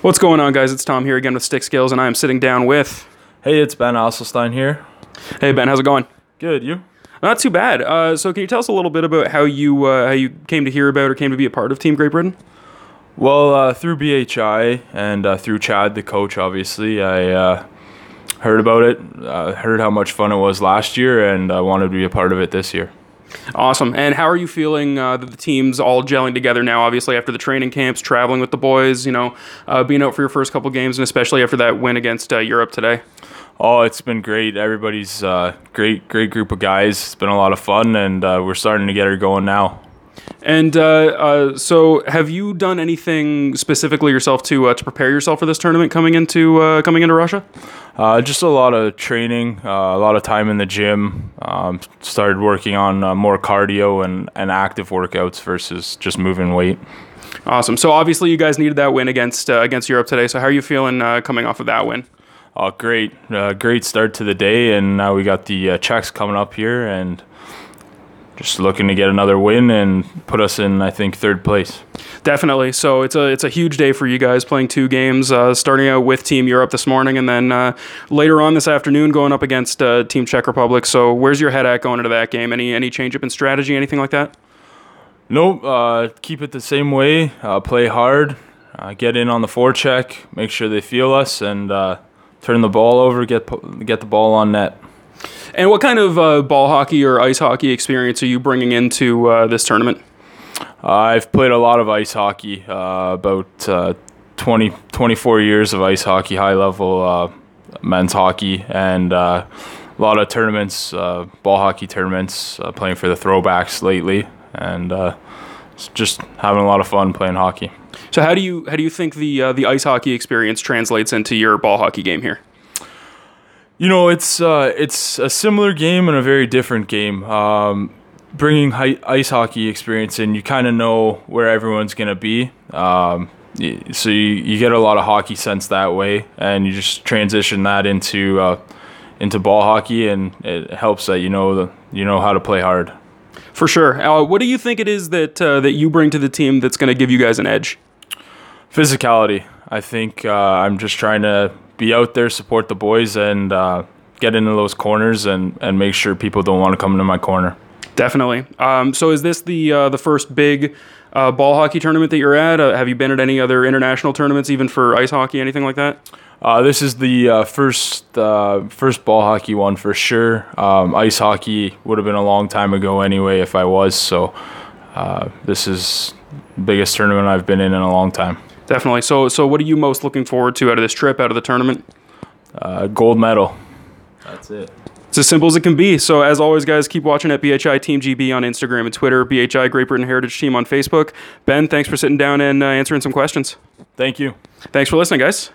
What's going on, guys? It's Tom here again with Stick Skills, and I am sitting down with. Hey, it's Ben Osselstein here. Hey, Ben, how's it going? Good, you? Not too bad. Uh, so, can you tell us a little bit about how you uh, how you came to hear about or came to be a part of Team Great Britain? Well, uh, through BHI and uh, through Chad, the coach, obviously, I uh, heard about it, uh, heard how much fun it was last year, and I wanted to be a part of it this year. Awesome. And how are you feeling uh, that the team's all gelling together now? Obviously, after the training camps, traveling with the boys, you know, uh, being out for your first couple games, and especially after that win against uh, Europe today. Oh, it's been great. Everybody's uh, great, great group of guys. It's been a lot of fun, and uh, we're starting to get her going now. And uh, uh, so, have you done anything specifically yourself to uh, to prepare yourself for this tournament coming into uh, coming into Russia? Uh, just a lot of training, uh, a lot of time in the gym. Um, started working on uh, more cardio and, and active workouts versus just moving weight. Awesome. So obviously, you guys needed that win against uh, against Europe today. So how are you feeling uh, coming off of that win? Oh, great! Uh, great start to the day, and now we got the uh, Czechs coming up here, and just looking to get another win and put us in, I think, third place. Definitely. So it's a it's a huge day for you guys playing two games, uh, starting out with Team Europe this morning, and then uh, later on this afternoon going up against uh, Team Czech Republic. So where's your head at going into that game? Any any change up in strategy, anything like that? Nope. Uh, keep it the same way. Uh, play hard. Uh, get in on the forecheck. Make sure they feel us, and uh, turn the ball over. Get get the ball on net. And what kind of uh, ball hockey or ice hockey experience are you bringing into uh, this tournament? I've played a lot of ice hockey. Uh, about uh, 20, 24 years of ice hockey, high level uh, men's hockey, and uh, a lot of tournaments, uh, ball hockey tournaments. Uh, playing for the throwbacks lately, and uh, just having a lot of fun playing hockey. So how do you how do you think the uh, the ice hockey experience translates into your ball hockey game here? You know, it's uh, it's a similar game and a very different game. Um, bringing hi- ice hockey experience in, you kind of know where everyone's gonna be. Um, so you, you get a lot of hockey sense that way, and you just transition that into uh, into ball hockey, and it helps that you know the you know how to play hard. For sure. Uh, what do you think it is that uh, that you bring to the team that's going to give you guys an edge? Physicality. I think uh, I'm just trying to be out there, support the boys, and uh, get into those corners and, and make sure people don't want to come into my corner. Definitely. Um, so is this the uh, the first big uh, ball hockey tournament that you're at? Uh, have you been at any other international tournaments, even for ice hockey, anything like that? Uh, this is the uh, first uh, first ball hockey one for sure. Um, ice hockey would have been a long time ago anyway if I was. So uh, this is the biggest tournament I've been in in a long time. Definitely. So so what are you most looking forward to out of this trip, out of the tournament? Uh, gold medal. That's it. It's as simple as it can be. So, as always, guys, keep watching at BHI Team GB on Instagram and Twitter, BHI Great Britain Heritage Team on Facebook. Ben, thanks for sitting down and uh, answering some questions. Thank you. Thanks for listening, guys.